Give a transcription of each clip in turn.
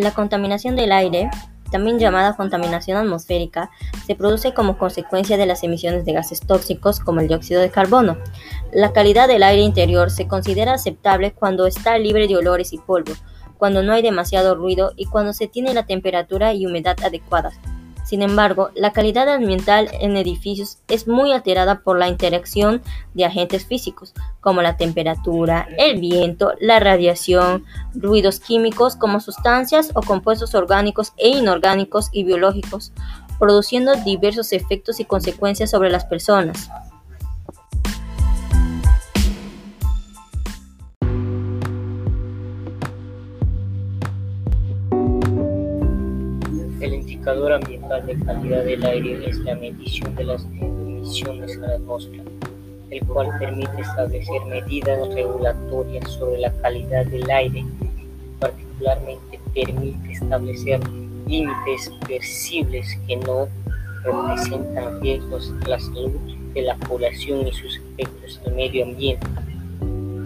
La contaminación del aire, también llamada contaminación atmosférica, se produce como consecuencia de las emisiones de gases tóxicos como el dióxido de carbono. La calidad del aire interior se considera aceptable cuando está libre de olores y polvo, cuando no hay demasiado ruido y cuando se tiene la temperatura y humedad adecuadas. Sin embargo, la calidad ambiental en edificios es muy alterada por la interacción de agentes físicos, como la temperatura, el viento, la radiación, ruidos químicos como sustancias o compuestos orgánicos e inorgánicos y biológicos, produciendo diversos efectos y consecuencias sobre las personas. Indicador ambiental de calidad del aire es la medición de las emisiones a la atmósfera, el cual permite establecer medidas regulatorias sobre la calidad del aire. Particularmente permite establecer límites percibles que no representan riesgos a la salud de la población y sus efectos al medio ambiente.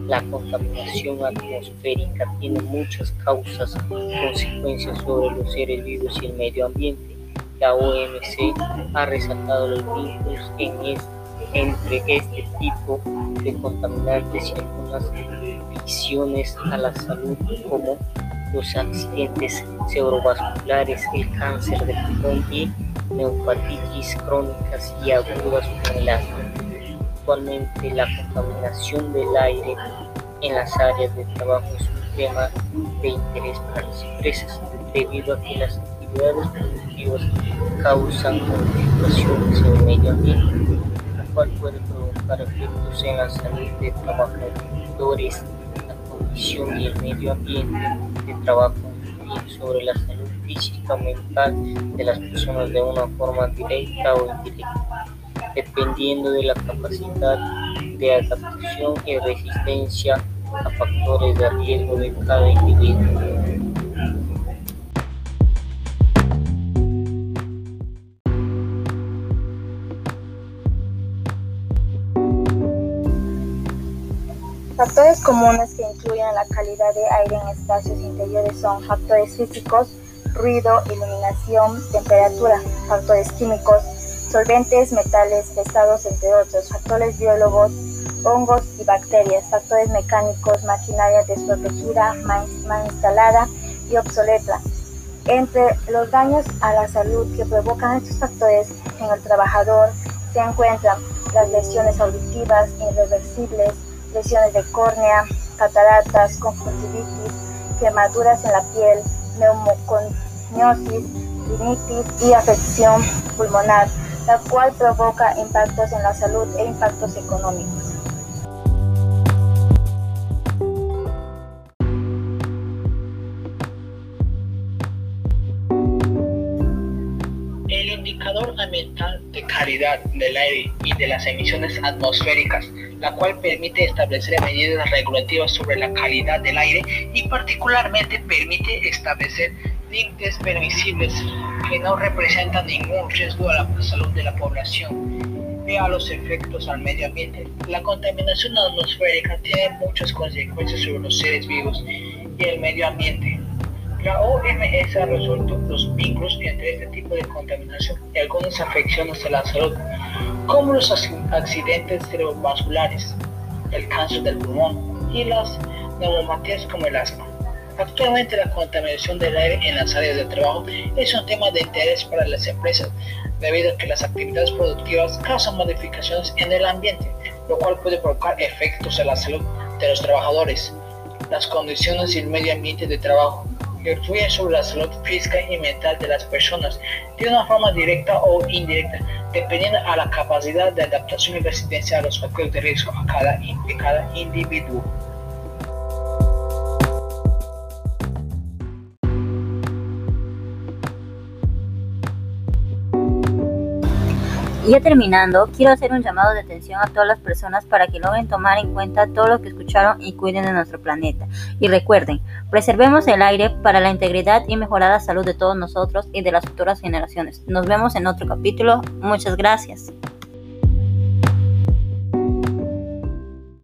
La contaminación atmosférica tiene muchas causas y consecuencias sobre los seres vivos y el medio ambiente. La OMC ha resaltado los vínculos entre este tipo de contaminantes y algunas visiones a la salud como los accidentes cerebrovasculares, el cáncer de pulmón y neopatitis crónicas y agudas como el asma. Actualmente la contaminación del aire en las áreas de trabajo es un tema de interés para las empresas debido a que las actividades productivas causan modificaciones en el medio ambiente, lo cual puede provocar efectos en la salud de trabajadores, la condición y el medio ambiente de trabajo y sobre la salud física mental de las personas de una forma directa o indirecta dependiendo de la capacidad de adaptación y resistencia a factores de riesgo de cada individuo. Factores comunes que influyen en la calidad de aire en espacios interiores son factores físicos, ruido, iluminación, temperatura, factores químicos, solventes, metales pesados, entre otros, factores biólogos, hongos y bacterias, factores mecánicos, maquinaria desprotegida, mal, instalada y obsoleta. Entre los daños a la salud que provocan estos factores en el trabajador se encuentran las lesiones auditivas irreversibles, lesiones de córnea, cataratas, conjuntivitis, quemaduras en la piel, neumoconiosis, rinitis y afección pulmonar la cual provoca impactos en la salud e impactos económicos. El indicador ambiental de calidad del aire y de las emisiones atmosféricas, la cual permite establecer medidas regulativas sobre la calidad del aire y particularmente permite establecer límites permisibles que no representan ningún riesgo a la salud de la población y a los efectos al medio ambiente. La contaminación atmosférica tiene muchas consecuencias sobre los seres vivos y el medio ambiente. La OMS ha resuelto los vínculos entre este tipo de contaminación y algunas afecciones a la salud, como los accidentes cerebrovasculares, el cáncer del pulmón y las neumopatías como el asma. Actualmente la contaminación del aire en las áreas de trabajo es un tema de interés para las empresas debido a que las actividades productivas causan modificaciones en el ambiente, lo cual puede provocar efectos en la salud de los trabajadores. Las condiciones y el medio ambiente de trabajo influyen sobre la salud física y mental de las personas de una forma directa o indirecta, dependiendo a la capacidad de adaptación y resistencia a los factores de riesgo a cada, cada individuo. Ya terminando, quiero hacer un llamado de atención a todas las personas para que logren tomar en cuenta todo lo que escucharon y cuiden de nuestro planeta. Y recuerden, preservemos el aire para la integridad y mejorada salud de todos nosotros y de las futuras generaciones. Nos vemos en otro capítulo. Muchas gracias.